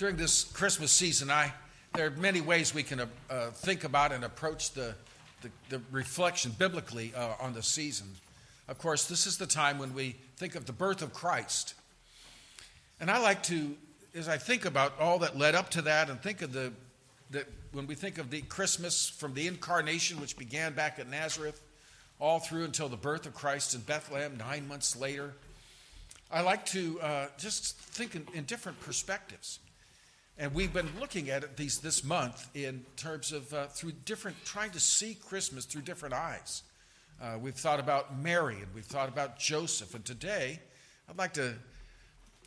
during this Christmas season, I there are many ways we can uh, uh, think about and approach the, the, the reflection biblically uh, on the season. Of course, this is the time when we think of the birth of Christ. And I like to, as I think about all that led up to that and think of the, the when we think of the Christmas from the incarnation, which began back at Nazareth, all through until the birth of Christ in Bethlehem nine months later, I like to uh, just think in, in different perspectives. And we've been looking at it these, this month in terms of uh, through different, trying to see Christmas through different eyes. Uh, we've thought about Mary and we've thought about Joseph. And today, I'd like to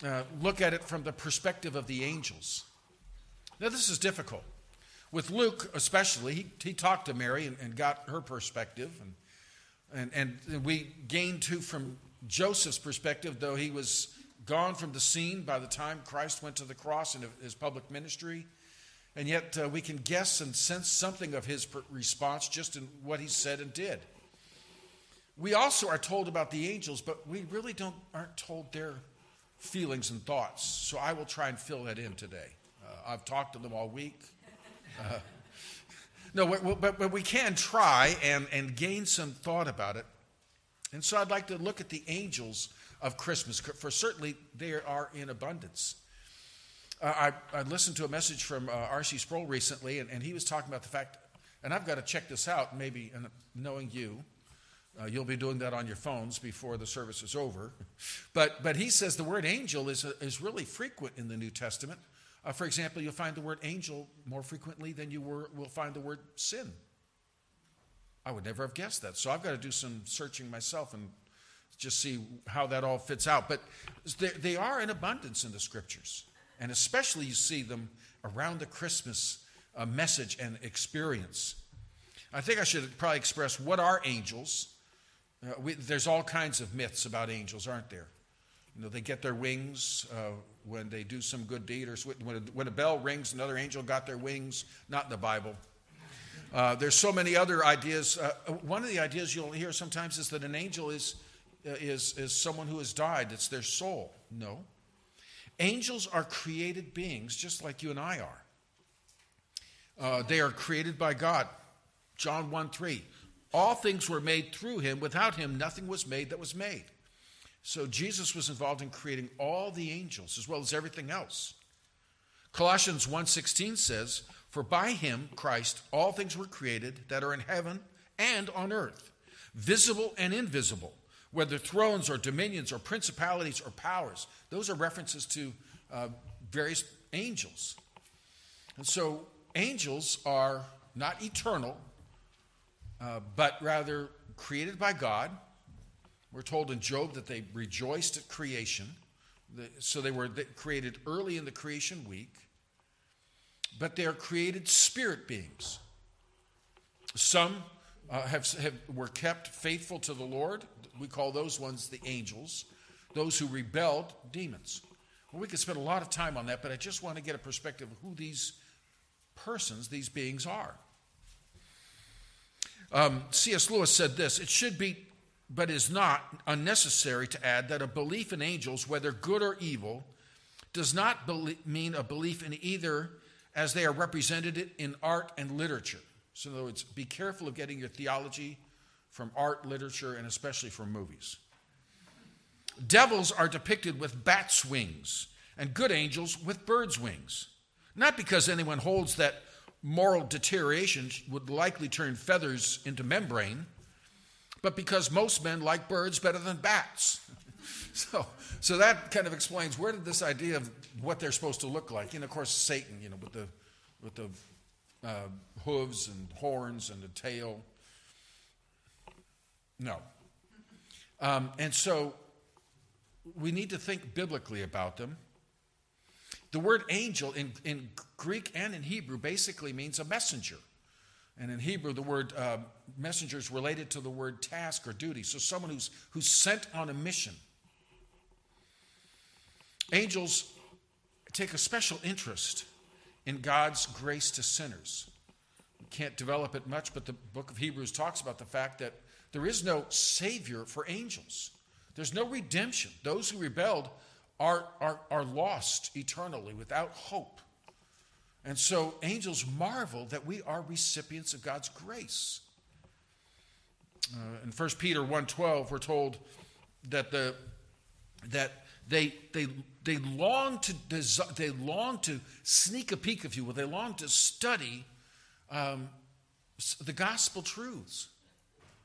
uh, look at it from the perspective of the angels. Now, this is difficult. With Luke, especially, he, he talked to Mary and, and got her perspective. And, and, and we gained too from Joseph's perspective, though he was gone from the scene by the time Christ went to the cross in his public ministry. And yet uh, we can guess and sense something of his response just in what he said and did. We also are told about the angels, but we really don't aren't told their feelings and thoughts. So I will try and fill that in today. Uh, I've talked to them all week. Uh, no, but, but we can try and, and gain some thought about it. And so I'd like to look at the angels of Christmas, for certainly they are in abundance. Uh, I, I, listened to a message from uh, R.C. Sproul recently, and, and, he was talking about the fact, and I've got to check this out, maybe and knowing you, uh, you'll be doing that on your phones before the service is over. But, but he says the word angel is, is really frequent in the New Testament. Uh, for example, you'll find the word angel more frequently than you were, will find the word sin. I would never have guessed that. So I've got to do some searching myself and just see how that all fits out. But they are in abundance in the scriptures, and especially you see them around the Christmas uh, message and experience. I think I should probably express what are angels. Uh, we, there's all kinds of myths about angels, aren't there? You know, they get their wings uh, when they do some good deed, or when a, when a bell rings, another angel got their wings. Not in the Bible. Uh, there's so many other ideas. Uh, one of the ideas you'll hear sometimes is that an angel is is, is someone who has died, it's their soul. No. Angels are created beings just like you and I are. Uh, they are created by God. John 1 3. All things were made through him. Without him, nothing was made that was made. So Jesus was involved in creating all the angels as well as everything else. Colossians 1:16 says, "For by him Christ all things were created that are in heaven and on earth, visible and invisible, whether thrones or dominions or principalities or powers. Those are references to uh, various angels. And so angels are not eternal, uh, but rather created by God. We're told in Job that they rejoiced at creation. So they were created early in the creation week, but they are created spirit beings. Some uh, have, have, were kept faithful to the Lord. We call those ones the angels. Those who rebelled, demons. Well, we could spend a lot of time on that, but I just want to get a perspective of who these persons, these beings are. Um, C.S. Lewis said this It should be, but is not, unnecessary to add that a belief in angels, whether good or evil, does not mean a belief in either as they are represented in art and literature. So, in other words, be careful of getting your theology from art, literature, and especially from movies. Devils are depicted with bat's wings, and good angels with bird's wings. Not because anyone holds that moral deterioration would likely turn feathers into membrane, but because most men like birds better than bats. so, so that kind of explains where did this idea of what they're supposed to look like, and of course Satan, you know, with the with the uh, hooves and horns and a tail. No. Um, and so we need to think biblically about them. The word angel in, in Greek and in Hebrew basically means a messenger. And in Hebrew, the word uh, messenger is related to the word task or duty. So someone who's, who's sent on a mission. Angels take a special interest in God's grace to sinners. We can't develop it much, but the book of Hebrews talks about the fact that there is no Savior for angels, there's no redemption. Those who rebelled are, are, are lost eternally without hope. And so angels marvel that we are recipients of God's grace. Uh, in 1 Peter 1.12, we're told that, the, that they, they, they, long to desi- they long to sneak a peek, if you will. They long to study um, the gospel truths.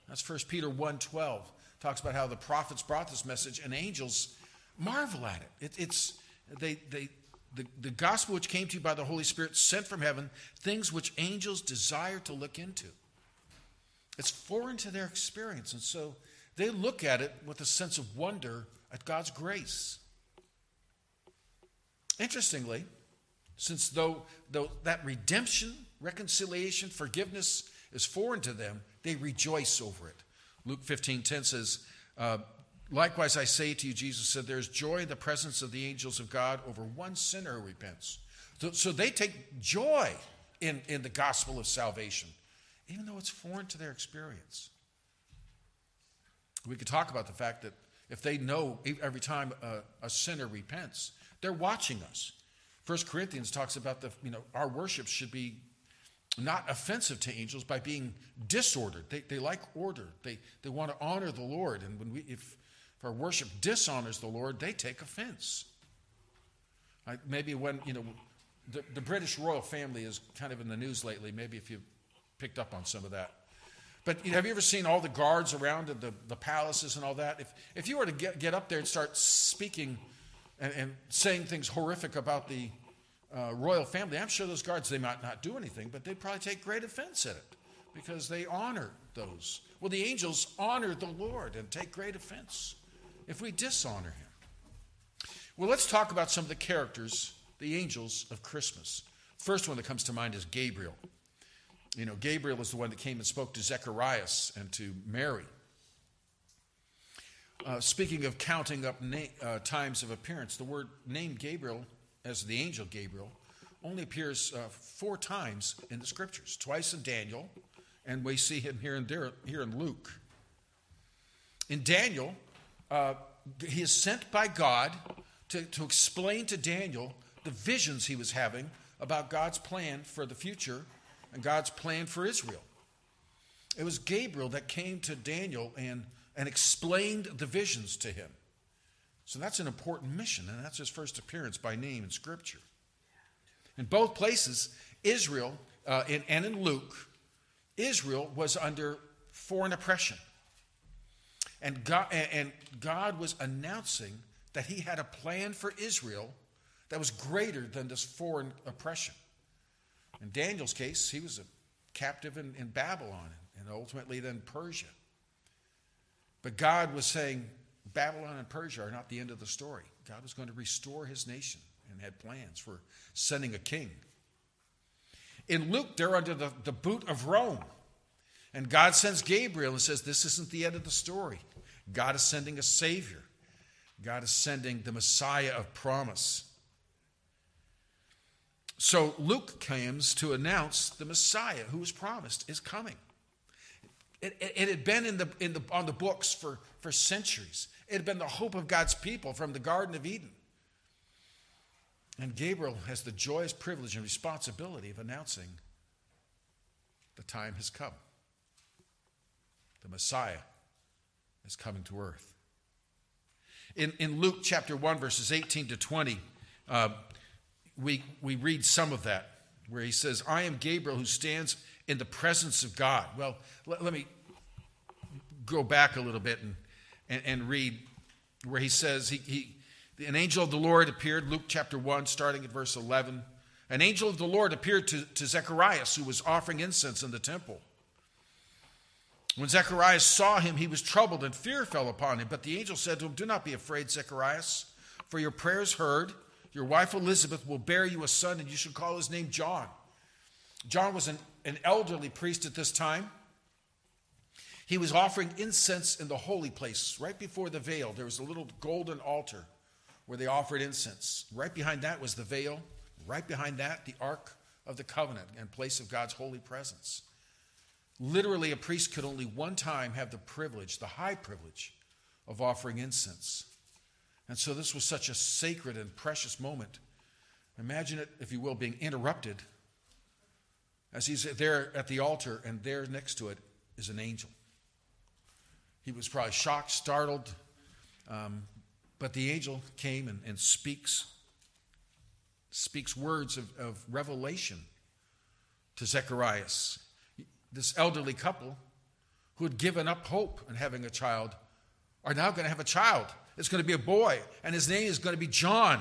That's 1 Peter 1.12. Talks about how the prophets brought this message and angels marvel at it. it it's, they, they, the, the gospel which came to you by the Holy Spirit sent from heaven, things which angels desire to look into. It's foreign to their experience. And so they look at it with a sense of wonder at God's grace. Interestingly, since though, though that redemption, reconciliation, forgiveness is foreign to them, they rejoice over it. Luke 15 10 says, uh, Likewise, I say to you, Jesus said, there's joy in the presence of the angels of God over one sinner who repents. So, so they take joy in, in the gospel of salvation, even though it's foreign to their experience. We could talk about the fact that if they know every time a, a sinner repents, they're watching us. First Corinthians talks about the, you know, our worship should be not offensive to angels by being disordered. They, they like order. They, they want to honor the Lord. And when we, if if our worship dishonors the Lord, they take offense. Like maybe when, you know, the, the British royal family is kind of in the news lately. Maybe if you picked up on some of that. But you know, have you ever seen all the guards around the, the palaces and all that? If, if you were to get, get up there and start speaking and, and saying things horrific about the uh, royal family, I'm sure those guards, they might not do anything, but they'd probably take great offense at it because they honor those. Well, the angels honor the Lord and take great offense if we dishonor him? Well, let's talk about some of the characters, the angels of Christmas. First one that comes to mind is Gabriel. You know, Gabriel is the one that came and spoke to Zacharias and to Mary. Uh, speaking of counting up na- uh, times of appearance, the word name Gabriel, as the angel Gabriel, only appears uh, four times in the scriptures twice in Daniel, and we see him here and there, here in Luke. In Daniel, uh, he is sent by God to, to explain to Daniel the visions he was having about God's plan for the future and God's plan for Israel. It was Gabriel that came to Daniel and, and explained the visions to him. So that's an important mission, and that's his first appearance by name in Scripture. In both places, Israel, uh, in, and in Luke, Israel was under foreign oppression. And God, and God was announcing that He had a plan for Israel that was greater than this foreign oppression. In Daniel's case, he was a captive in, in Babylon and ultimately then Persia. But God was saying Babylon and Persia are not the end of the story. God was going to restore his nation and had plans for sending a king. In Luke, they're under the, the boot of Rome. And God sends Gabriel and says, This isn't the end of the story. God is sending a Savior, God is sending the Messiah of promise. So Luke comes to announce the Messiah who was promised is coming. It, it, it, had been in the, in the, on the books for, for centuries. It had been the hope of God's people from the Garden of Eden. And Gabriel has the joyous privilege and responsibility of announcing the time has come. The Messiah is coming to earth. In, in Luke chapter 1, verses 18 to 20, uh, we, we read some of that where he says, I am Gabriel who stands in the presence of God. Well, let, let me go back a little bit and, and, and read where he says, he, he, An angel of the Lord appeared, Luke chapter 1, starting at verse 11. An angel of the Lord appeared to, to Zechariah, who was offering incense in the temple. When Zacharias saw him, he was troubled, and fear fell upon him. But the angel said to him, Do not be afraid, Zacharias, for your prayers heard. Your wife Elizabeth will bear you a son, and you shall call his name John. John was an, an elderly priest at this time. He was offering incense in the holy place. Right before the veil, there was a little golden altar where they offered incense. Right behind that was the veil. Right behind that, the Ark of the Covenant and place of God's holy presence. Literally, a priest could only one time have the privilege, the high privilege, of offering incense. And so this was such a sacred and precious moment. Imagine it, if you will, being interrupted as he's there at the altar, and there next to it is an angel. He was probably shocked, startled, um, but the angel came and, and speaks speaks words of, of revelation to Zacharias. This elderly couple who had given up hope in having a child are now going to have a child. It's going to be a boy, and his name is going to be John.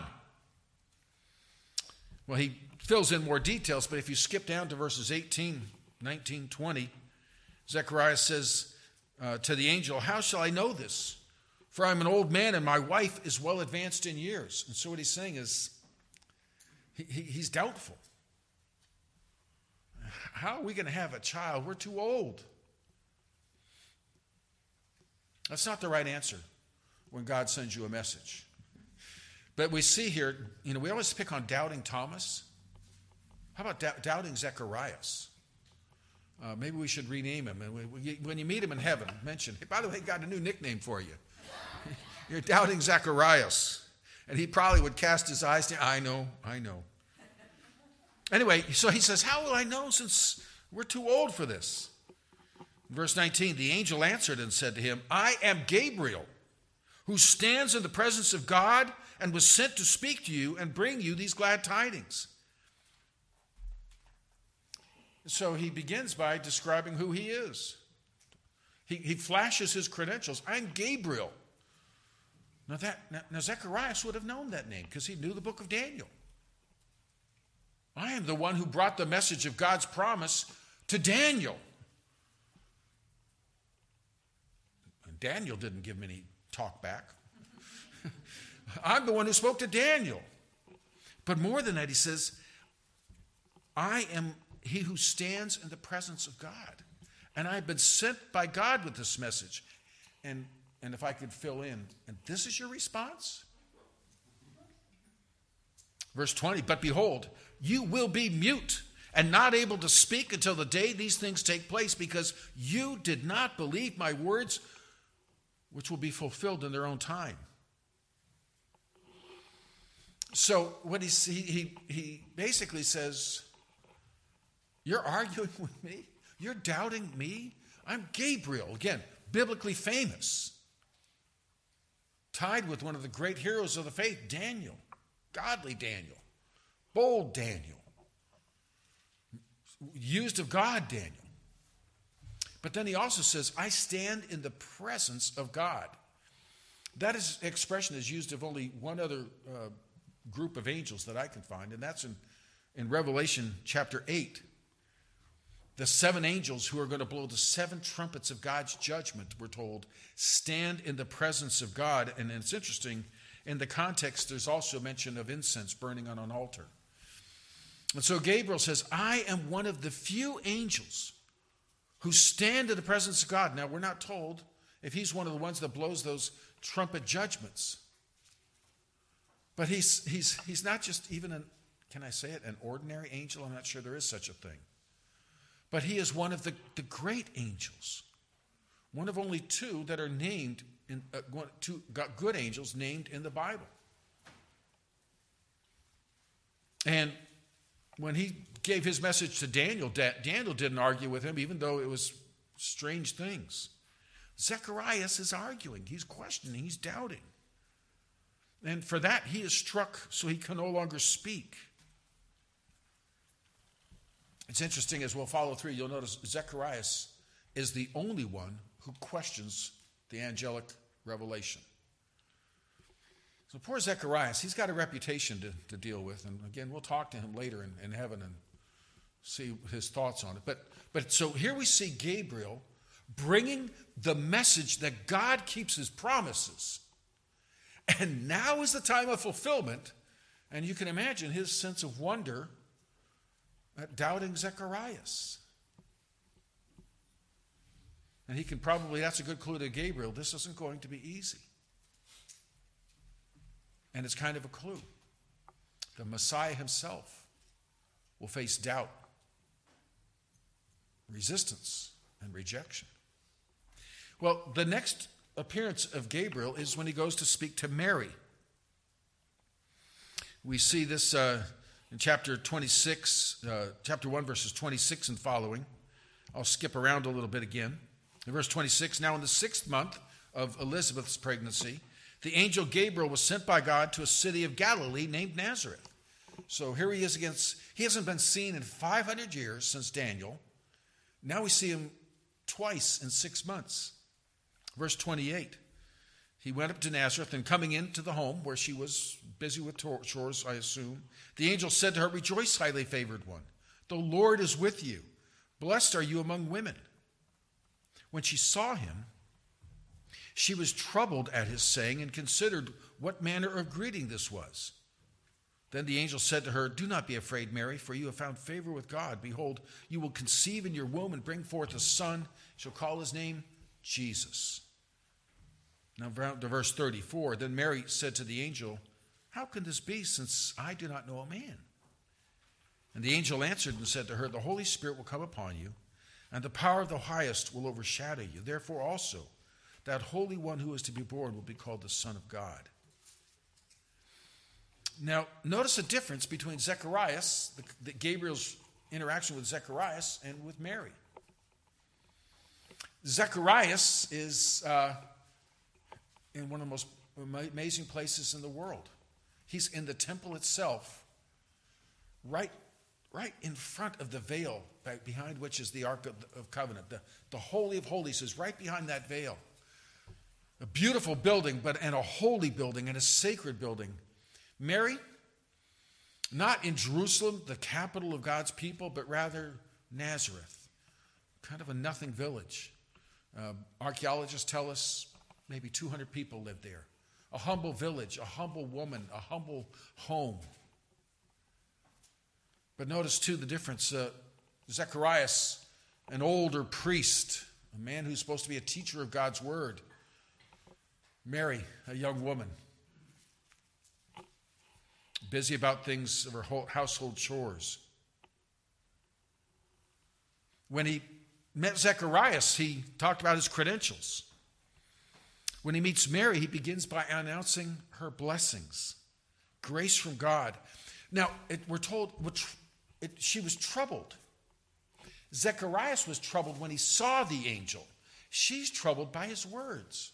Well, he fills in more details, but if you skip down to verses 18, 19, 20, Zechariah says uh, to the angel, How shall I know this? For I'm an old man and my wife is well advanced in years. And so what he's saying is, he, he, he's doubtful. How are we going to have a child? We're too old. That's not the right answer when God sends you a message. But we see here, you know, we always pick on doubting Thomas. How about doubting Zacharias? Uh, maybe we should rename him. And we, we, when you meet him in heaven, mention, hey, by the way, got a new nickname for you. You're doubting Zacharias. And he probably would cast his eyes down. I know, I know. Anyway, so he says, How will I know since we're too old for this? Verse 19 The angel answered and said to him, I am Gabriel, who stands in the presence of God and was sent to speak to you and bring you these glad tidings. So he begins by describing who he is. He, he flashes his credentials. I'm Gabriel. Now, that, now, now Zacharias would have known that name because he knew the book of Daniel. I am the one who brought the message of God's promise to Daniel. And Daniel didn't give him any talk back. I'm the one who spoke to Daniel. But more than that, he says, I am he who stands in the presence of God. And I've been sent by God with this message. And, and if I could fill in, and this is your response? Verse 20, but behold, you will be mute and not able to speak until the day these things take place because you did not believe my words, which will be fulfilled in their own time. So what he, he, he basically says, You're arguing with me? You're doubting me? I'm Gabriel, again, biblically famous, tied with one of the great heroes of the faith, Daniel, godly Daniel, bold Daniel, used of God Daniel. But then he also says, I stand in the presence of God. That is, expression is used of only one other uh, group of angels that I can find, and that's in, in Revelation chapter 8. The seven angels who are going to blow the seven trumpets of God's judgment, we're told, stand in the presence of God. And it's interesting, in the context, there's also mention of incense burning on an altar. And so Gabriel says, I am one of the few angels who stand in the presence of God. Now, we're not told if he's one of the ones that blows those trumpet judgments. But he's, he's, he's not just even an, can I say it, an ordinary angel? I'm not sure there is such a thing. But he is one of the, the great angels, one of only two that are named, in, uh, two good angels named in the Bible. And when he gave his message to Daniel, Daniel didn't argue with him, even though it was strange things. Zechariah is arguing, he's questioning, he's doubting. And for that, he is struck so he can no longer speak. It's interesting as we'll follow through, you'll notice Zechariah is the only one who questions the angelic revelation. So poor Zacharias, he's got a reputation to, to deal with. And again, we'll talk to him later in, in heaven and see his thoughts on it. But, but so here we see Gabriel bringing the message that God keeps his promises. And now is the time of fulfillment. And you can imagine his sense of wonder doubting Zacharias. And he can probably, that's a good clue to Gabriel, this isn't going to be easy. And it's kind of a clue. The Messiah himself will face doubt, resistance, and rejection. Well, the next appearance of Gabriel is when he goes to speak to Mary. We see this uh, in chapter 26, uh, chapter 1, verses 26 and following. I'll skip around a little bit again. In verse 26, now in the sixth month of Elizabeth's pregnancy, the angel Gabriel was sent by God to a city of Galilee named Nazareth. So here he is against, he hasn't been seen in 500 years since Daniel. Now we see him twice in six months. Verse 28 He went up to Nazareth and coming into the home where she was busy with chores, I assume, the angel said to her, Rejoice, highly favored one. The Lord is with you. Blessed are you among women. When she saw him, she was troubled at his saying and considered what manner of greeting this was. Then the angel said to her, Do not be afraid, Mary, for you have found favor with God. Behold, you will conceive in your womb and bring forth a son. Shall call his name Jesus. Now, to verse 34. Then Mary said to the angel, How can this be, since I do not know a man? And the angel answered and said to her, The Holy Spirit will come upon you, and the power of the highest will overshadow you. Therefore, also, that Holy One who is to be born will be called the Son of God. Now, notice a difference between Zacharias, the, the Gabriel's interaction with Zacharias, and with Mary. Zacharias is uh, in one of the most amazing places in the world. He's in the temple itself, right, right in front of the veil behind which is the Ark of, of Covenant. The, the Holy of Holies is right behind that veil. A beautiful building, but and a holy building and a sacred building Mary, not in Jerusalem, the capital of God's people, but rather Nazareth, kind of a nothing village. Uh, archaeologists tell us maybe 200 people lived there. A humble village, a humble woman, a humble home. But notice too the difference. Uh, Zacharias, an older priest, a man who's supposed to be a teacher of God's word. Mary, a young woman, busy about things of her household chores. When he met Zacharias, he talked about his credentials. When he meets Mary, he begins by announcing her blessings, grace from God. Now, it, we're told it, she was troubled. Zacharias was troubled when he saw the angel. She's troubled by his words.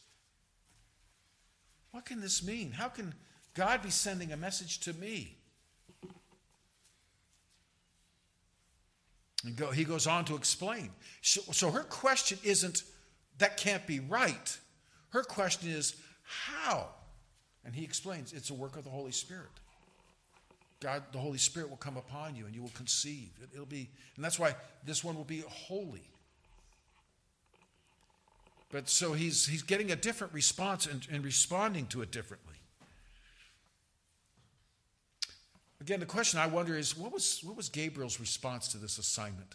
What can this mean? How can God be sending a message to me. And go, he goes on to explain. So, so her question isn't, that can't be right. Her question is, how? And he explains, it's a work of the Holy Spirit. God, the Holy Spirit will come upon you and you will conceive. It, will be, and that's why this one will be holy. But so he's, he's getting a different response and, and responding to it differently. Again, the question I wonder is what was, what was Gabriel's response to this assignment?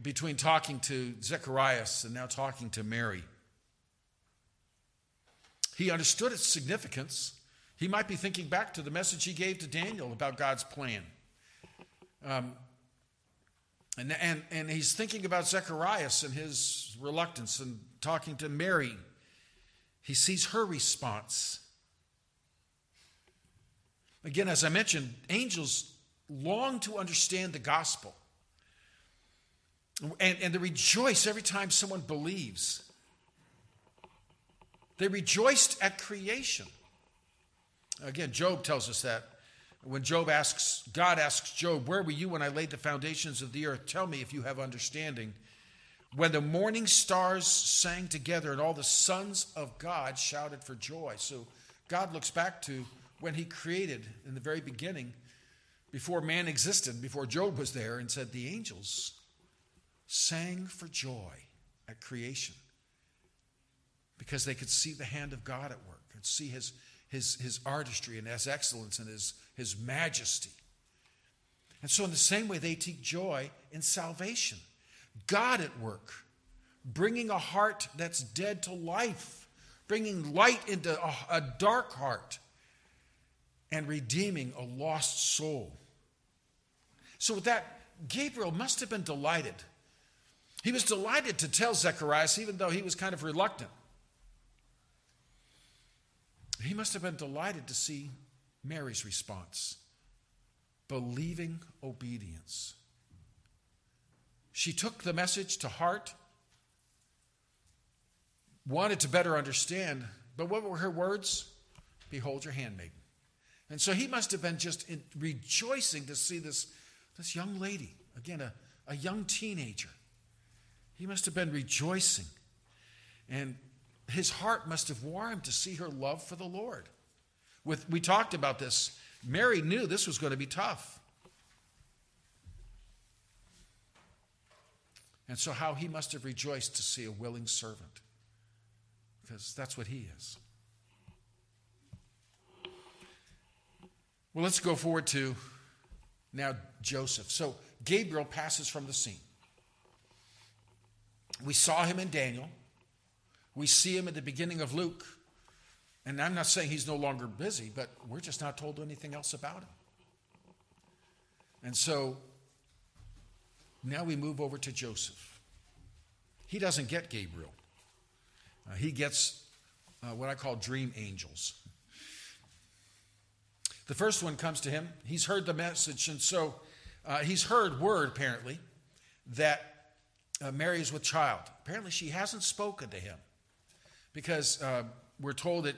Between talking to Zacharias and now talking to Mary. He understood its significance. He might be thinking back to the message he gave to Daniel about God's plan. Um, and, and, and he's thinking about Zacharias and his reluctance and talking to Mary. He sees her response. Again, as I mentioned, angels long to understand the gospel. And, and they rejoice every time someone believes. They rejoiced at creation. Again, Job tells us that. When Job asks, God asks Job, Where were you when I laid the foundations of the earth? Tell me if you have understanding. When the morning stars sang together and all the sons of God shouted for joy. So God looks back to when he created in the very beginning, before man existed, before Job was there, and said, The angels sang for joy at creation because they could see the hand of God at work, and see his, his, his artistry and his excellence and his, his majesty. And so, in the same way, they take joy in salvation. God at work, bringing a heart that's dead to life, bringing light into a, a dark heart, and redeeming a lost soul. So, with that, Gabriel must have been delighted. He was delighted to tell Zacharias, even though he was kind of reluctant. He must have been delighted to see Mary's response believing obedience. She took the message to heart, wanted to better understand, but what were her words? Behold your handmaiden. And so he must have been just rejoicing to see this, this young lady, again, a, a young teenager. He must have been rejoicing. And his heart must have warmed to see her love for the Lord. With, we talked about this. Mary knew this was going to be tough. And so, how he must have rejoiced to see a willing servant, because that's what he is. Well, let's go forward to now Joseph. So, Gabriel passes from the scene. We saw him in Daniel. We see him at the beginning of Luke. And I'm not saying he's no longer busy, but we're just not told anything else about him. And so now we move over to Joseph. He doesn't get Gabriel, uh, he gets uh, what I call dream angels. The first one comes to him. He's heard the message, and so uh, he's heard word, apparently, that uh, Mary is with child. Apparently, she hasn't spoken to him because uh, we're told that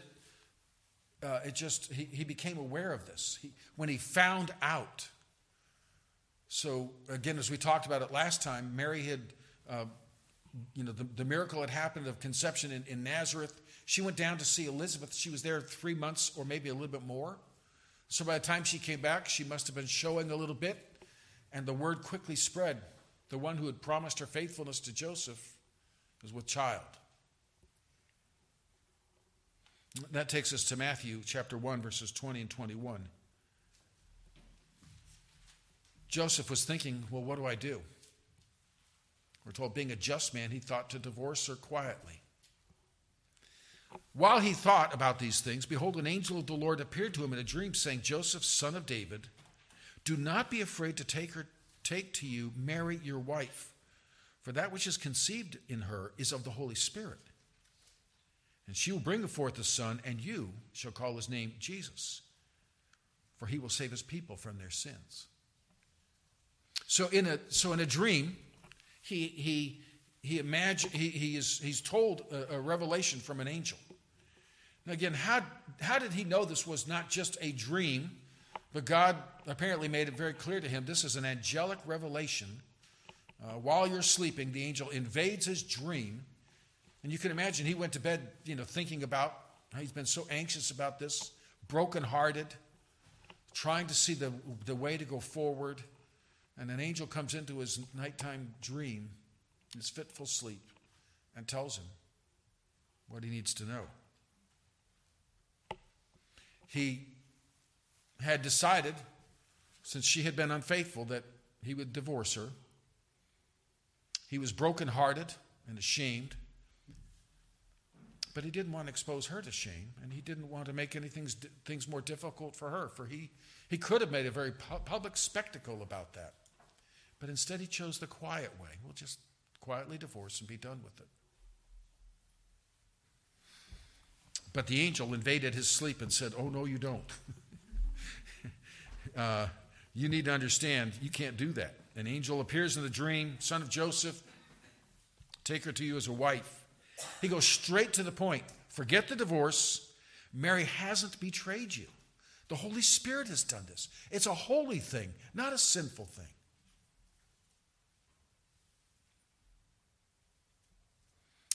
uh, it just, he, he became aware of this he, when he found out. So, again, as we talked about it last time, Mary had, uh, you know, the, the, miracle had happened of conception in, in Nazareth. She went down to see Elizabeth. She was there three months or maybe a little bit more. So, by the time she came back, she must have been showing a little bit, and the word quickly spread. The one who had promised her faithfulness to Joseph was with child. That takes us to Matthew chapter 1, verses 20 and 21. Joseph was thinking, well, what do I do? We're told, being a just man, he thought to divorce her quietly. While he thought about these things, behold, an angel of the Lord appeared to him in a dream, saying, Joseph, son of David, do not be afraid to take her, take to you Mary, your wife, for that which is conceived in her is of the Holy Spirit. And she will bring forth a son, and you shall call his name Jesus, for he will save his people from their sins. So in a, so in a dream, he, he, he, imagine, he, he is, he's told a, a revelation from an angel. Now again, how, how did he know this was not just a dream, but God apparently made it very clear to him this is an angelic revelation. Uh, while you're sleeping, the angel invades his dream and you can imagine he went to bed, you know, thinking about how he's been so anxious about this, brokenhearted, trying to see the, the way to go forward. And an angel comes into his nighttime dream, his fitful sleep, and tells him what he needs to know. He had decided, since she had been unfaithful, that he would divorce her. He was brokenhearted and ashamed. But he didn't want to expose her to shame, and he didn't want to make anything things more difficult for her, for he, he could have made a very pu- public spectacle about that. But instead, he chose the quiet way. We'll just quietly divorce and be done with it. But the angel invaded his sleep and said, Oh, no, you don't. uh, you need to understand, you can't do that. An angel appears in the dream, son of Joseph, take her to you as a wife. He goes straight to the point. Forget the divorce. Mary hasn't betrayed you. The Holy Spirit has done this. It's a holy thing, not a sinful thing.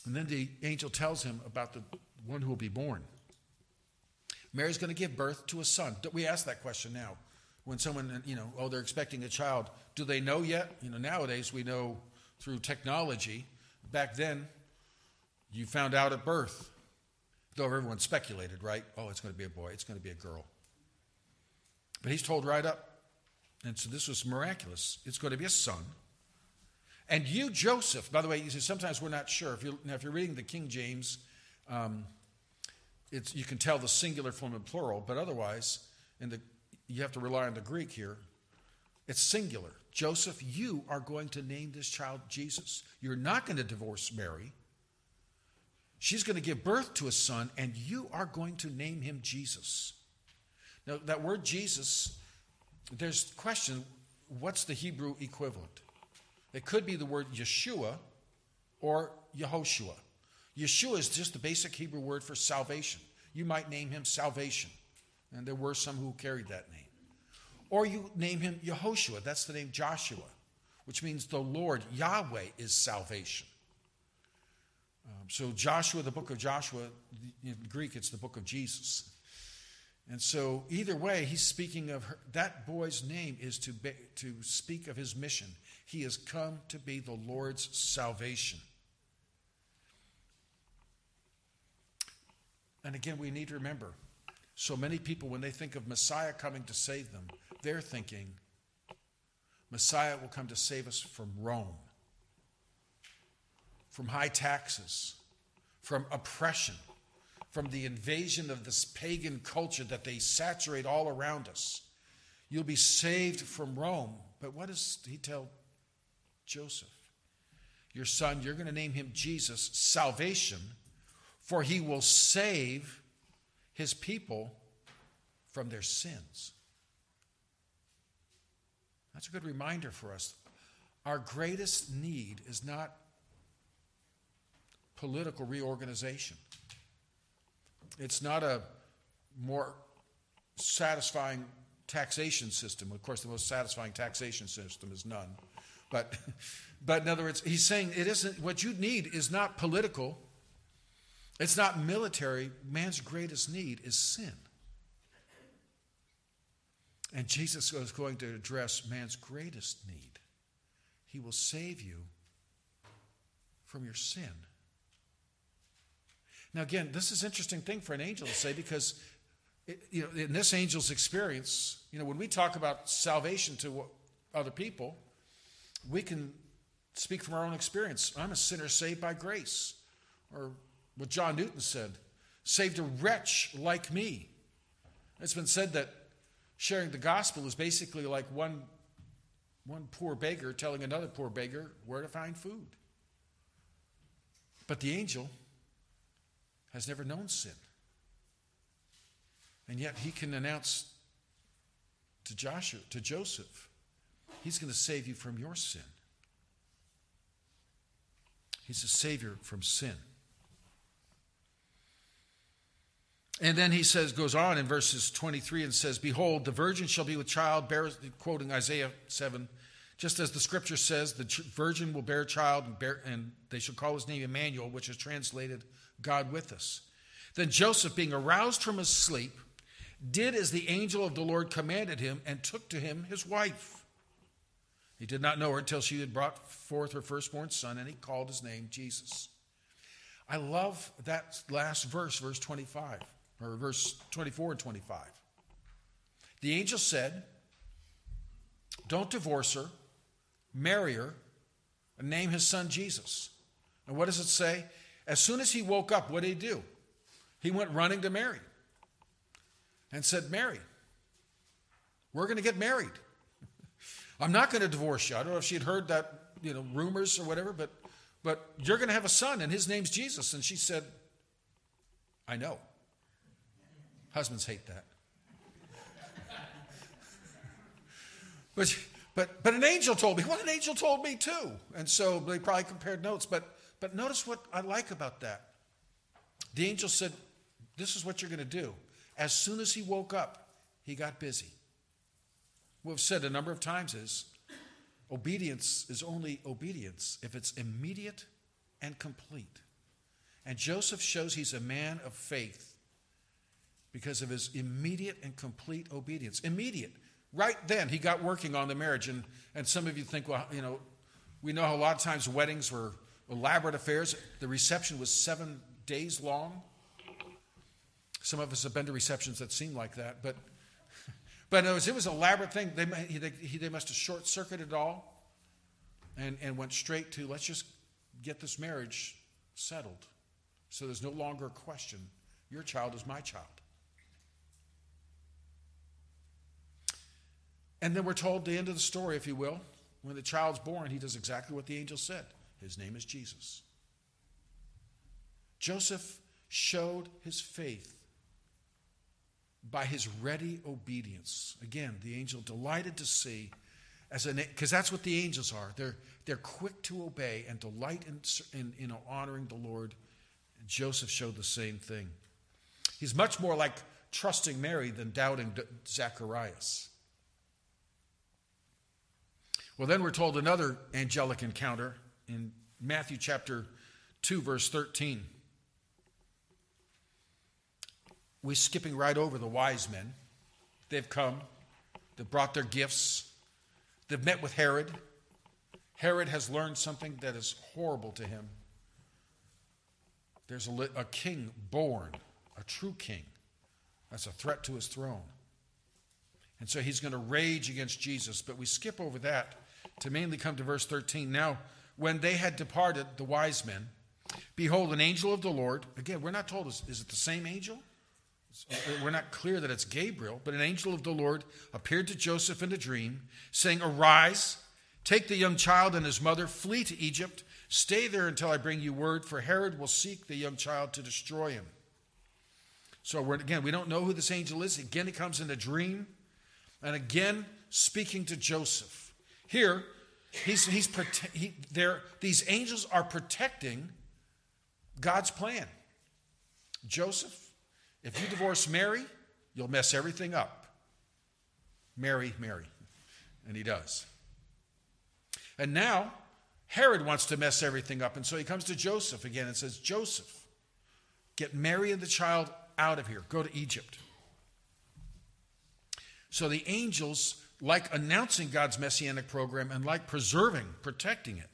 And then the angel tells him about the one who will be born. Mary's going to give birth to a son. We ask that question now. When someone, you know, oh, they're expecting a child, do they know yet? You know, nowadays we know through technology. Back then, you found out at birth, though everyone speculated, right? Oh, it's going to be a boy, it's going to be a girl. But he's told right up. And so this was miraculous. It's going to be a son. And you, Joseph, by the way, you see, sometimes we're not sure. If you're, now, if you're reading the King James, um, it's, you can tell the singular from the plural, but otherwise, in the, you have to rely on the Greek here. It's singular. Joseph, you are going to name this child Jesus. You're not going to divorce Mary. She's going to give birth to a son, and you are going to name him Jesus. Now, that word Jesus, there's question what's the Hebrew equivalent? It could be the word Yeshua or Yehoshua. Yeshua is just the basic Hebrew word for salvation. You might name him salvation, and there were some who carried that name. Or you name him Yehoshua, that's the name Joshua, which means the Lord, Yahweh, is salvation. Um, so, Joshua, the book of Joshua, in Greek, it's the book of Jesus. And so, either way, he's speaking of her, that boy's name is to, be, to speak of his mission. He has come to be the Lord's salvation. And again, we need to remember so many people, when they think of Messiah coming to save them, they're thinking Messiah will come to save us from Rome, from high taxes, from oppression, from the invasion of this pagan culture that they saturate all around us. You'll be saved from Rome. But what does he tell Joseph? Your son, you're going to name him Jesus, salvation, for he will save his people from their sins. That's a good reminder for us. Our greatest need is not political reorganization. It's not a more satisfying taxation system. Of course, the most satisfying taxation system is none. But, but in other words, he's saying it isn't what you need is not political. It's not military. Man's greatest need is sin. And Jesus is going to address man's greatest need. He will save you from your sin. Now, again, this is an interesting thing for an angel to say because, it, you know, in this angel's experience, you know, when we talk about salvation to other people, we can speak from our own experience. I'm a sinner saved by grace. Or what John Newton said saved a wretch like me. It's been said that sharing the gospel is basically like one, one poor beggar telling another poor beggar where to find food. But the angel has never known sin. And yet he can announce to Joshua, to Joseph, he's going to save you from your sin. He's a savior from sin. And then he says, goes on in verses 23 and says, Behold, the virgin shall be with child, bear, quoting Isaiah 7, just as the scripture says, the virgin will bear a child, and, bear, and they shall call his name Emmanuel, which is translated God with us. Then Joseph, being aroused from his sleep, did as the angel of the Lord commanded him and took to him his wife. He did not know her until she had brought forth her firstborn son, and he called his name Jesus. I love that last verse, verse 25 or verse 24 and 25. The angel said, Don't divorce her, marry her, and name his son Jesus. And what does it say? As soon as he woke up, what did he do? He went running to Mary and said, Mary, we're going to get married. I'm not going to divorce you. I don't know if she'd heard that, you know, rumors or whatever, but, but you're going to have a son, and his name's Jesus. And she said, I know. Husbands hate that. but, but, but an angel told me. Well, an angel told me too. And so they probably compared notes. But, but notice what I like about that. The angel said, This is what you're going to do. As soon as he woke up, he got busy. What we've said a number of times is obedience is only obedience if it's immediate and complete. And Joseph shows he's a man of faith because of his immediate and complete obedience. Immediate. Right then, he got working on the marriage. And, and some of you think, well, you know, we know how a lot of times weddings were elaborate affairs. The reception was seven days long. Some of us have been to receptions that seem like that. But, but it was, it was an elaborate thing. They, they, they must have short circuited it all and, and went straight to let's just get this marriage settled. So there's no longer a question. Your child is my child. And then we're told the end of the story, if you will. When the child's born, he does exactly what the angel said. His name is Jesus. Joseph showed his faith by his ready obedience. Again, the angel delighted to see, as an because that's what the angels are. They're they're quick to obey and delight in, in, in honoring the Lord. And Joseph showed the same thing. He's much more like trusting Mary than doubting Zacharias. Well, then we're told another angelic encounter in Matthew chapter 2, verse 13. We're skipping right over the wise men. They've come, they've brought their gifts, they've met with Herod. Herod has learned something that is horrible to him. There's a, a king born, a true king. That's a threat to his throne. And so he's going to rage against Jesus. But we skip over that to mainly come to verse 13. Now, when they had departed, the wise men, behold, an angel of the Lord, again, we're not told, is, is it the same angel? We're not clear that it's Gabriel, but an angel of the Lord appeared to Joseph in a dream, saying, Arise, take the young child and his mother, flee to Egypt, stay there until I bring you word, for Herod will seek the young child to destroy him. So, again, we don't know who this angel is. Again, he comes in a dream, and again, speaking to Joseph. Here, he's, he's he, these angels are protecting God's plan. Joseph, if you divorce Mary, you'll mess everything up. Mary, Mary. And he does. And now, Herod wants to mess everything up. And so he comes to Joseph again and says, Joseph, get Mary and the child out of here. Go to Egypt. So the angels like announcing God's messianic program and like preserving, protecting it.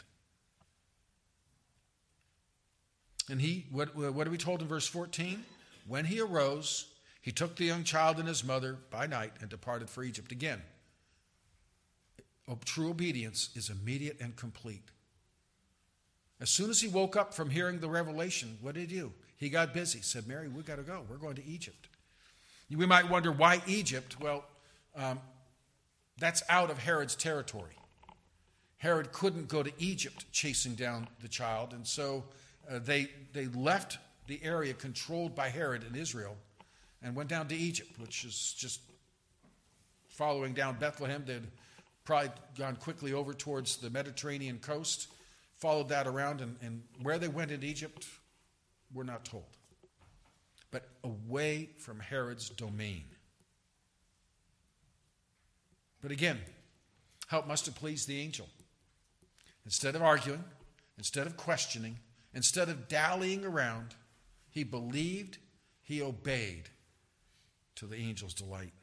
And he, what, what are we told in verse 14? When he arose, he took the young child and his mother by night and departed for Egypt. Again, true obedience is immediate and complete. As soon as he woke up from hearing the revelation, what did he do? He got busy, said, Mary, we got to go. We're going to Egypt. We might wonder why Egypt? Well, um, that's out of Herod's territory. Herod couldn't go to Egypt chasing down the child, and so uh, they, they left the area controlled by Herod in Israel and went down to Egypt, which is just following down Bethlehem. They'd probably gone quickly over towards the Mediterranean coast, followed that around, and, and where they went in Egypt, we're not told. But away from Herod's domain. But again, how it must have pleased the angel. Instead of arguing, instead of questioning, instead of dallying around, he believed, he obeyed to the angel's delight.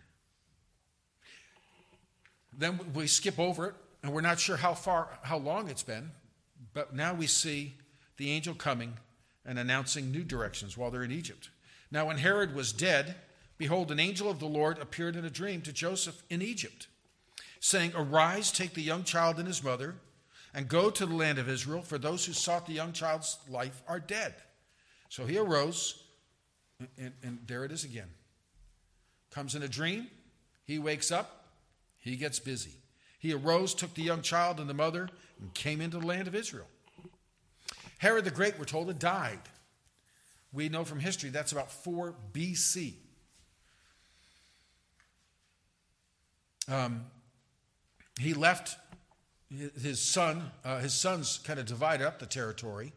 Then we skip over it, and we're not sure how far, how long it's been, but now we see the angel coming and announcing new directions while they're in Egypt. Now, when Herod was dead, behold, an angel of the Lord appeared in a dream to Joseph in Egypt, saying, Arise, take the young child and his mother, and go to the land of Israel, for those who sought the young child's life are dead. So he arose, and, and, there it is again. Comes in a dream, he wakes up, he gets busy. He arose, took the young child and the mother, and came into the land of Israel. Herod the Great, we're told, had died. We know from history that's about 4 BC. Um, he left his son, uh, his sons kind of divided up the territory.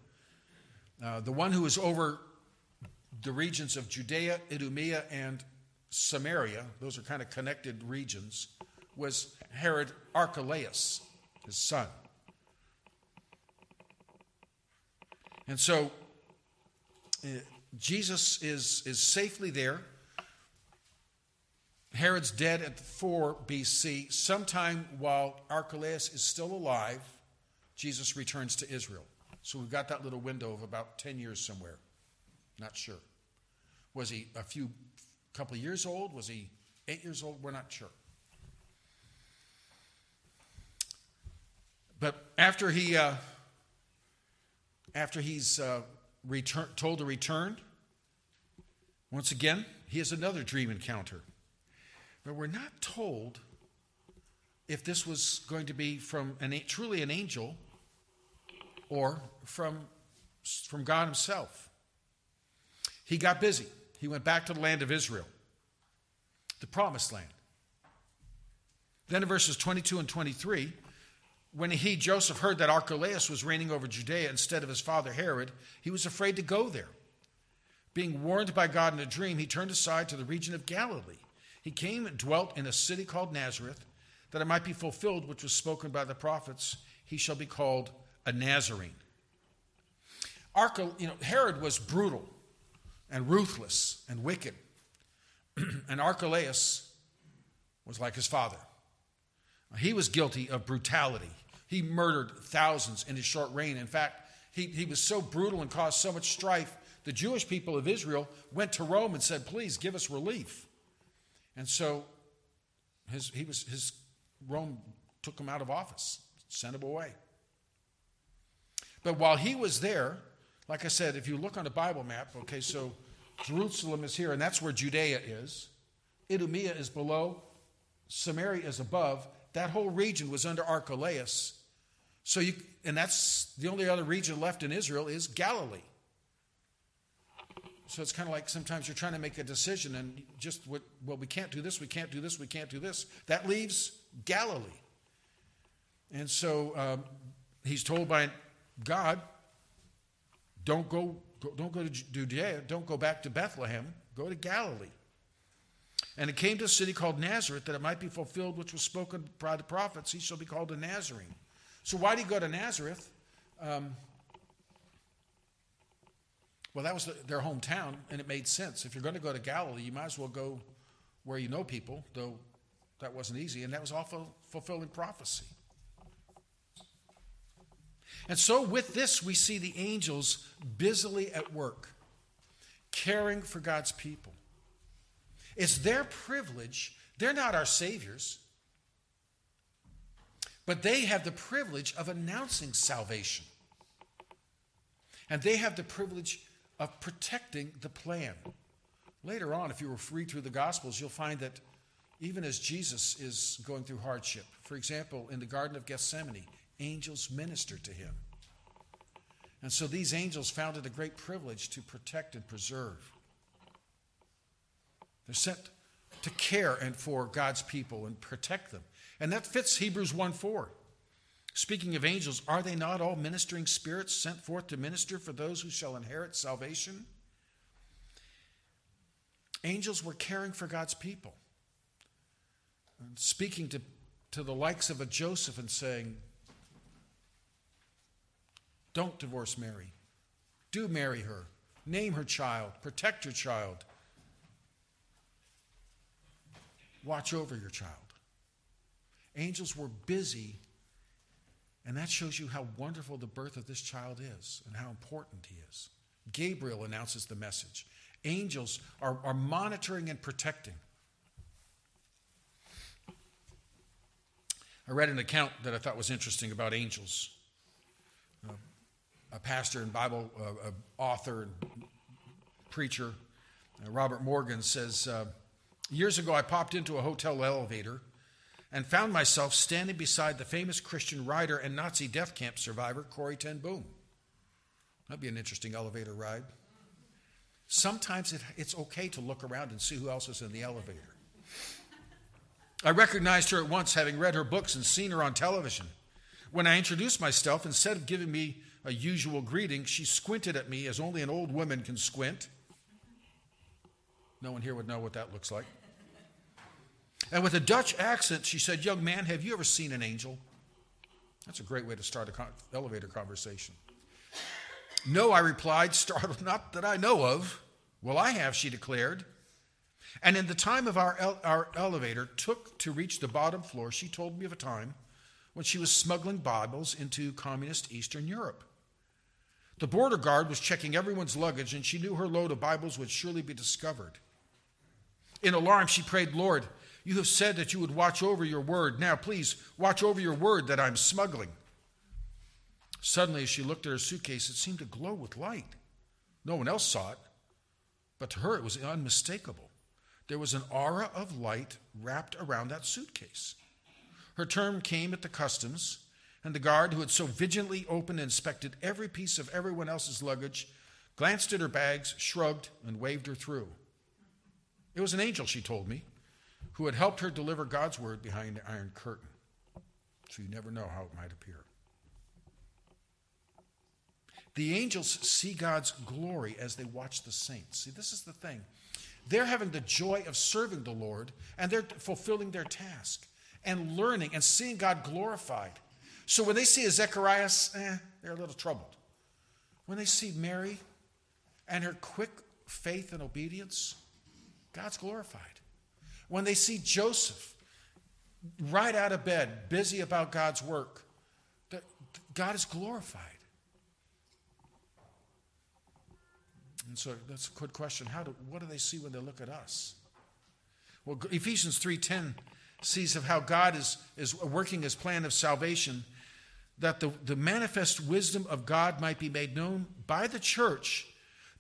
Uh, the one who was over the regions of Judea, Idumea, and Samaria, those are kind of connected regions, was Herod Archelaus, his son. And so uh, Jesus is, is safely there. Herod's dead at 4 BC. Sometime while Archelaus is still alive, Jesus returns to Israel. So we've got that little window of about 10 years somewhere. Not sure. Was he a few, couple years old? Was he eight years old? We're not sure. But after he, uh, after he's uh, return, told to return, once again, he has another dream encounter. But we're not told if this was going to be from an, truly an angel or from, from God Himself. He got busy. He went back to the land of Israel. the promised land. Then in verses 22 and 23, when he, Joseph, heard that Archelaus was reigning over Judea instead of his father Herod, he was afraid to go there. Being warned by God in a dream, he turned aside to the region of Galilee. He came and dwelt in a city called Nazareth, that it might be fulfilled which was spoken by the prophets, he shall be called a Nazarene. You know, Herod was brutal and ruthless and wicked. and Archelaus was like his father. He was guilty of brutality. He murdered thousands in his short reign. In fact, he, he was so brutal and caused so much strife, the Jewish people of Israel went to Rome and said, Please give us relief. And so his, he was, his Rome took him out of office, sent him away. But while he was there, like I said, if you look on the Bible map, okay, so Jerusalem is here, and that's where Judea is. Idumea is below, Samaria is above. That whole region was under Archelaus. So you, and that's the only other region left in Israel is Galilee. So it's kind of like sometimes you're trying to make a decision and just, what, well, we can't do this, we can't do this, we can't do this. That leaves Galilee. And so um, he's told by God, don't go, go, don't go to Judea, don't go back to Bethlehem, go to Galilee. And it came to a city called Nazareth that it might be fulfilled which was spoken by the prophets, he shall be called a Nazarene. So why did he go to Nazareth? Um, well, that was the, their hometown, and it made sense. If you're going to go to Galilee, you might as well go where you know people, though that wasn't easy, and that was all fulfilling prophecy. And so, with this, we see the angels busily at work, caring for God's people. It's their privilege. They're not our saviors, but they have the privilege of announcing salvation. And they have the privilege of protecting the plan. Later on, if you were read through the Gospels, you'll find that even as Jesus is going through hardship, for example, in the Garden of Gethsemane, angels ministered to him. And so these angels found it a great privilege to protect and preserve. They're sent to care and for God's people and protect them. And that fits Hebrews 1 4. Speaking of angels, are they not all ministering spirits sent forth to minister for those who shall inherit salvation? Angels were caring for God's people, and speaking to, to the likes of a Joseph and saying, Don't divorce Mary. Do marry her. Name her child. Protect your child. Watch over your child. Angels were busy and that shows you how wonderful the birth of this child is and how important he is. Gabriel announces the message. Angels are, are monitoring and protecting. I read an account that I thought was interesting about angels. Uh, a pastor and Bible uh, author and preacher, uh, Robert Morgan, says uh, Years ago, I popped into a hotel elevator and found myself standing beside the famous Christian writer and Nazi death camp survivor Corrie ten Boom. That'd be an interesting elevator ride. Sometimes it, it's okay to look around and see who else is in the elevator. I recognized her at once, having read her books and seen her on television. When I introduced myself, instead of giving me a usual greeting, she squinted at me as only an old woman can squint. No one here would know what that looks like. And with a Dutch accent, she said, Young man, have you ever seen an angel? That's a great way to start an elevator conversation. No, I replied, startled, not that I know of. Well, I have, she declared. And in the time of our, el- our elevator took to reach the bottom floor, she told me of a time when she was smuggling Bibles into communist Eastern Europe. The border guard was checking everyone's luggage, and she knew her load of Bibles would surely be discovered. In alarm, she prayed, Lord, you have said that you would watch over your word. Now, please, watch over your word that I'm smuggling. Suddenly, as she looked at her suitcase, it seemed to glow with light. No one else saw it, but to her it was unmistakable. There was an aura of light wrapped around that suitcase. Her turn came at the customs, and the guard, who had so vigilantly opened and inspected every piece of everyone else's luggage, glanced at her bags, shrugged, and waved her through. It was an angel, she told me. Who had helped her deliver God's word behind the iron curtain. So you never know how it might appear. The angels see God's glory as they watch the saints. See, this is the thing. They're having the joy of serving the Lord and they're fulfilling their task and learning and seeing God glorified. So when they see a Zechariah, eh, they're a little troubled. When they see Mary and her quick faith and obedience, God's glorified. When they see Joseph right out of bed, busy about God's work, God is glorified. And so that's a good question. How do, what do they see when they look at us? Well, Ephesians 3.10 sees of how God is, is working his plan of salvation, that the, the manifest wisdom of God might be made known by the church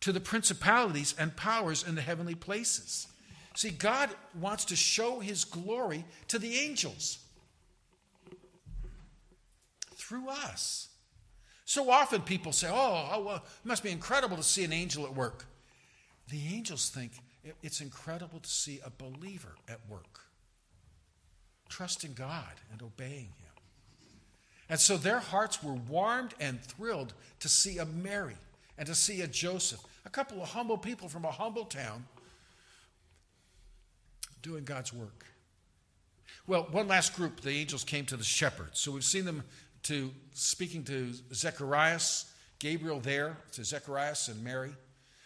to the principalities and powers in the heavenly places. See, God wants to show his glory to the angels through us. So often people say, oh, oh well, it must be incredible to see an angel at work. The angels think it's incredible to see a believer at work, trusting God and obeying Him. And so their hearts were warmed and thrilled to see a Mary and to see a Joseph, a couple of humble people from a humble town doing God's work. Well, one last group, the angels came to the shepherds. So we've seen them to speaking to Zechariah, Gabriel there to Zechariah and Mary.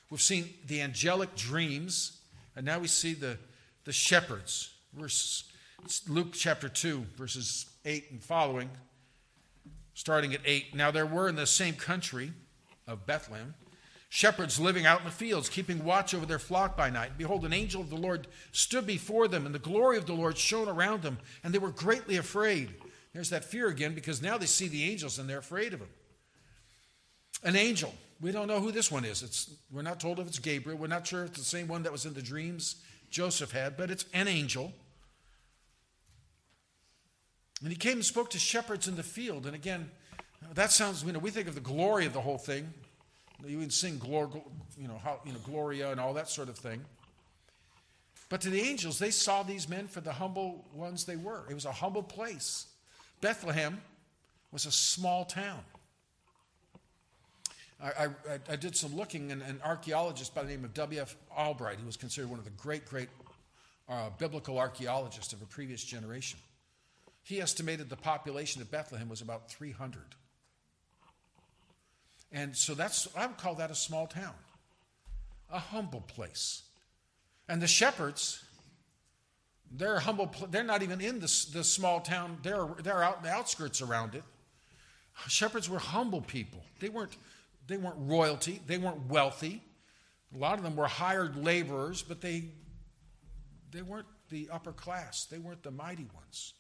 We've seen the angelic dreams, and now we see the, the shepherds. Verse Luke chapter 2, verses 8 and following, starting at 8. Now there were in the same country of Bethlehem shepherds living out in the fields, keeping watch over their flock by night. Behold, an angel of the Lord stood before them, and the glory of the Lord shone around them, and they were greatly afraid. There's that fear again because now they see the angels and they're afraid of them. An angel. We don't know who this one is. It's, we're not told if it's Gabriel. We're not sure if it's the same one that was in the dreams Joseph had, but it's an angel. And he came and spoke to shepherds in the field. And again, that sounds, you know, we think of the glory of the whole thing. You can sing, you know, how, you know, Gloria and all that sort of thing. But to the angels, they saw these men for the humble ones they were. It was a humble place. Bethlehem was a small town. I, I, I did some looking, and an archaeologist by the name of W.F. Albright, who was considered one of the great, great uh, biblical archaeologists of a previous generation, he estimated the population of Bethlehem was about 300. And so that's, I would call that a small town, a humble place. And the shepherds, they're humble. They're not even in this, this small town. They're, they're out in the outskirts around it. Shepherds were humble people. They weren't, they weren't royalty. They weren't wealthy. A lot of them were hired laborers, but they, they weren't the upper class. They weren't the mighty ones.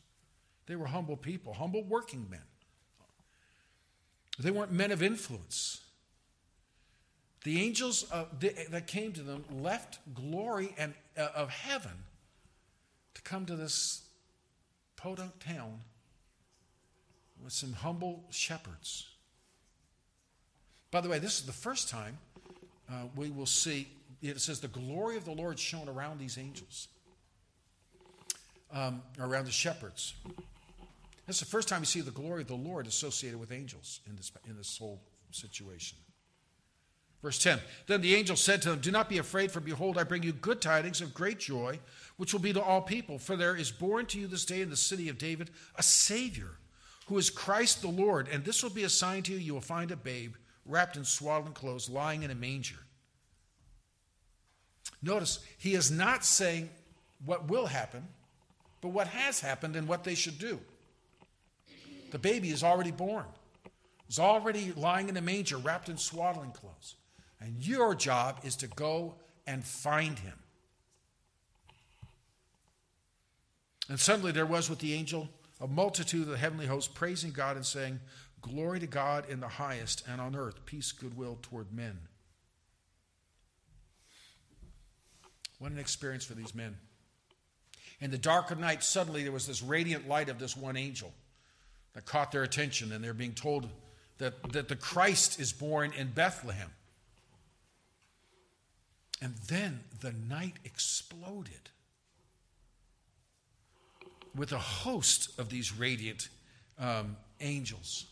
They were humble people, humble working men. They weren't men of influence. The angels uh, that came to them left glory and, uh, of heaven to come to this podunk town with some humble shepherds. By the way, this is the first time uh, we will see, it says, the glory of the Lord shone around these angels, um, around the shepherds. This is the first time you see the glory of the Lord associated with angels in this, in this whole situation. Verse 10 Then the angel said to them, Do not be afraid, for behold, I bring you good tidings of great joy, which will be to all people. For there is born to you this day in the city of David a Savior, who is Christ the Lord. And this will be a sign to you you will find a babe wrapped in swaddling clothes, lying in a manger. Notice, he is not saying what will happen, but what has happened and what they should do. The baby is already born, he's already lying in a manger, wrapped in swaddling clothes. And your job is to go and find him. And suddenly there was with the angel a multitude of the heavenly hosts praising God and saying, Glory to God in the highest, and on earth peace, goodwill toward men. What an experience for these men. In the dark of night, suddenly there was this radiant light of this one angel that caught their attention, and they're being told that, that the Christ is born in Bethlehem. And then the night exploded. with a host of these radiant um, angels.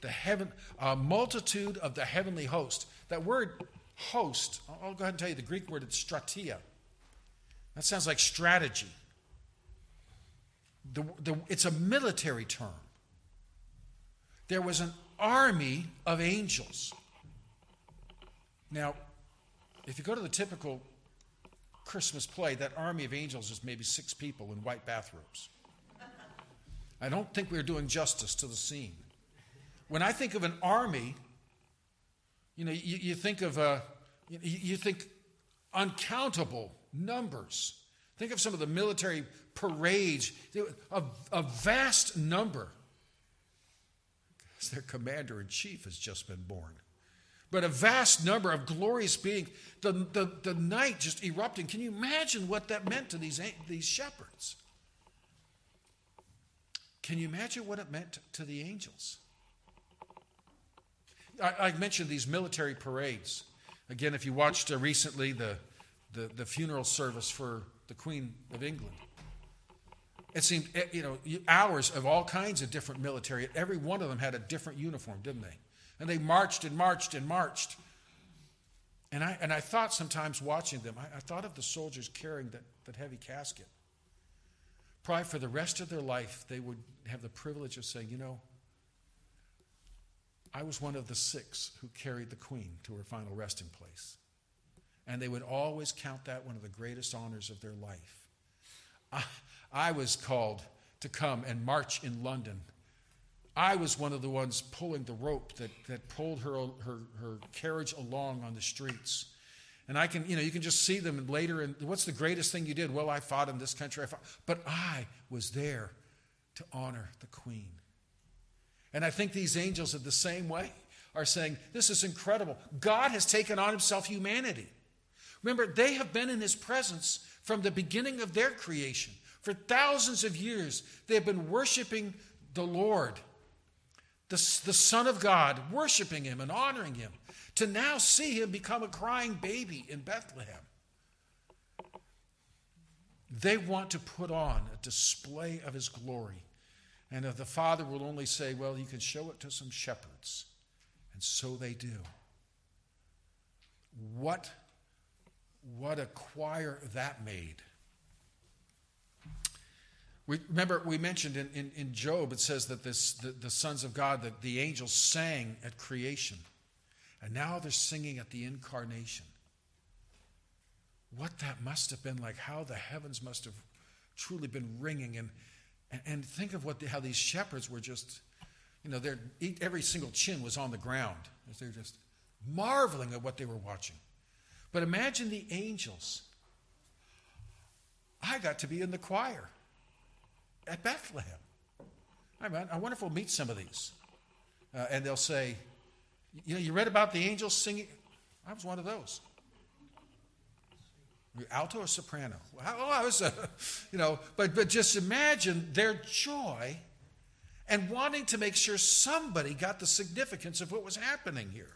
The heaven, a multitude of the heavenly host. That word host, I'll go ahead and tell you the Greek word, it's stratia. That sounds like strategy. The, the, it's a military term. There was an army of angels. Now, if you go to the typical Christmas play, that army of angels is maybe six people in white bathrobes. I don't think we're doing justice to the scene. When I think of an army, you know, you, you think of a, uh, you, you think uncountable numbers. Think of some of the military parades, a, a vast number. Their commander in chief has just been born. But a vast number of glorious beings, the, the, the night just erupting. Can you imagine what that meant to these, these shepherds? Can you imagine what it meant to the angels? I, I mentioned these military parades. Again, if you watched uh, recently the, the, the funeral service for the Queen of England, it seemed, eh, you know, hours of all kinds of different military. Every one of them had a different uniform, didn't they? And they marched and marched and marched. And I, and I thought sometimes watching them, I, I thought of the soldiers carrying that, that heavy casket. Probably for the rest of their life, they would have the privilege of saying, you know, I was one of the six who carried the queen to her final resting place. And they would always count that one of the greatest honors of their life. I, I was called to come and march in London. I was one of the ones pulling the rope that, that pulled her, her, her carriage along on the streets. And I can, you know, you can just see them later. And what's the greatest thing you did? Well, I fought in this country. I fought, but I was there to honor the queen. And I think these angels, are the same way, are saying, This is incredible. God has taken on himself humanity. Remember, they have been in his presence from the beginning of their creation. For thousands of years, they have been worshiping the Lord, the, the Son of God, worshiping him and honoring him, to now see him become a crying baby in Bethlehem. They want to put on a display of his glory. And the Father will only say, well, you can show it to some shepherds. And so they do. What, what a choir that made. We, remember, we mentioned in, in, in Job, it says that this, the, the sons of God, that the angels sang at creation. And now they're singing at the incarnation. What that must have been like, how the heavens must have truly been ringing. And, and, think of what the, how these shepherds were just, you know, every single chin was on the ground as they're just marveling at what they were watching. But imagine the angels. I got to be in the choir at Bethlehem. I, mean, I wonder if we'll meet some of these. Uh, and they'll say, You know, you read about the angels singing? I was one of those. Alto or soprano? Oh, I was, a, you know, but, but just imagine their joy and wanting to make sure somebody got the significance of what was happening here.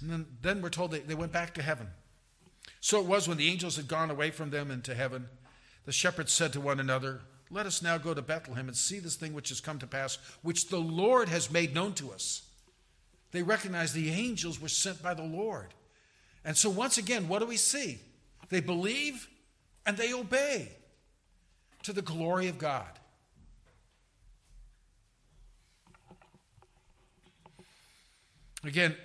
And then, then we're told they, they went back to heaven. So it was when the angels had gone away from them into heaven, the shepherds said to one another, Let us now go to Bethlehem and see this thing which has come to pass, which the Lord has made known to us. They recognized the angels were sent by the Lord. And so, once again, what do we see? They believe and they obey to the glory of God. Again,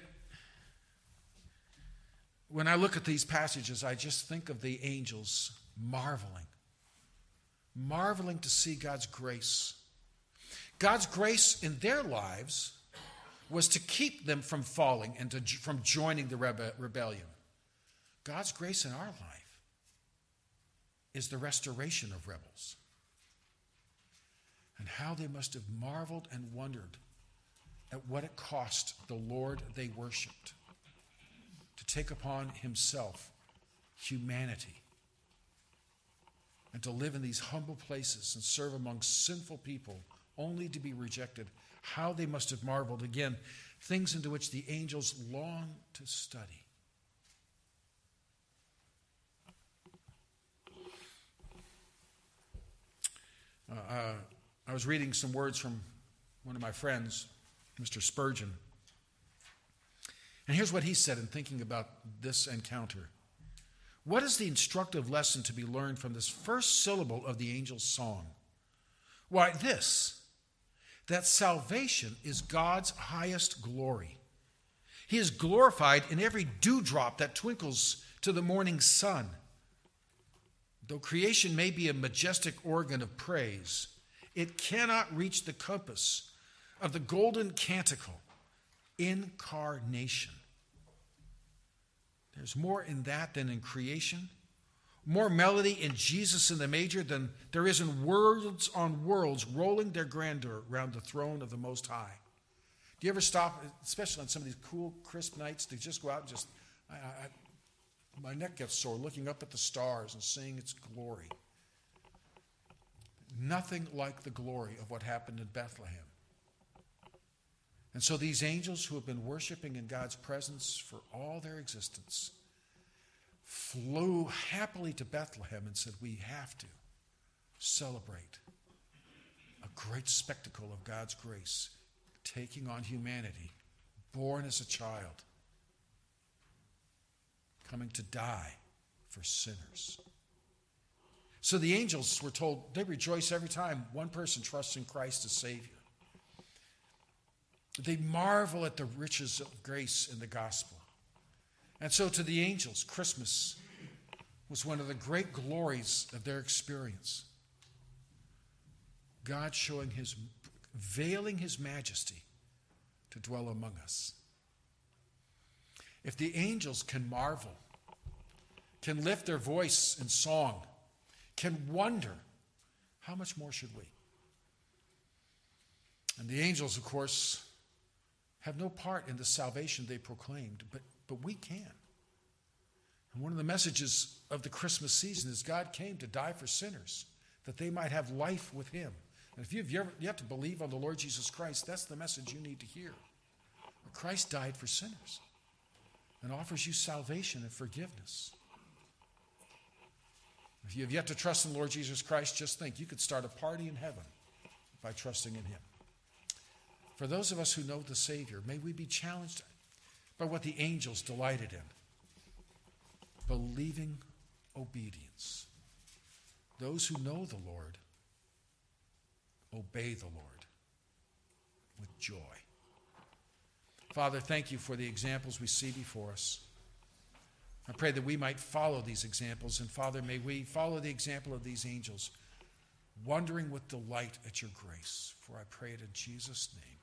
when I look at these passages, I just think of the angels marveling, marveling to see God's grace. God's grace in their lives was to keep them from falling and to, from joining the rebe- rebellion. God's grace in our life is the restoration of rebels. And how they must have marveled and wondered at what it cost the Lord they worshiped to take upon himself humanity and to live in these humble places and serve among sinful people only to be rejected. How they must have marveled. Again, things into which the angels long to study. Uh, uh I was reading some words from one of my friends, Mr. Spurgeon. And here's what he said in thinking about this encounter. What is the instructive lesson to be learned from this first syllable of the angel's song? Why, this that salvation is God's highest glory. He is glorified in every dewdrop that twinkles to the morning sun. Though creation may be a majestic organ of praise, it cannot reach the compass of the golden canticle, incarnation. There's more in that than in creation, more melody in Jesus in the major than there is in worlds on worlds rolling their grandeur around the throne of the Most High. Do you ever stop, especially on some of these cool, crisp nights, to just go out and just, I, I, my neck gets sore looking up at the stars and seeing its glory. Nothing like the glory of what happened in Bethlehem. And so these angels who have been worshiping in God's presence for all their existence flew happily to Bethlehem and said, We have to celebrate a great spectacle of God's grace taking on humanity, born as a child, coming to die for sinners. So the angels were told they rejoice every time one person trusts in Christ as Savior. They marvel at the riches of grace in the gospel. And so to the angels, Christmas was one of the great glories of their experience. God showing his, veiling his majesty to dwell among us. If the angels can marvel, can lift their voice in song, can wonder, how much more should we? And the angels, of course, have no part in the salvation they proclaimed, but, but we can. And one of the messages of the Christmas season is God came to die for sinners, that they might have life with Him. And if you've ever, have to believe on the Lord Jesus Christ, that's the message you need to hear. Christ died for sinners and offers you salvation and forgiveness. If you have yet to trust in the Lord Jesus Christ, just think you could start a party in heaven by trusting in Him. For those of us who know the Savior, may we be challenged by what the angels delighted in believing obedience. Those who know the Lord obey the Lord with joy. Father, thank you for the examples we see before us. I pray that we might follow these examples. And Father, may we follow the example of these angels, wondering with delight at your grace. For I pray it in Jesus' name.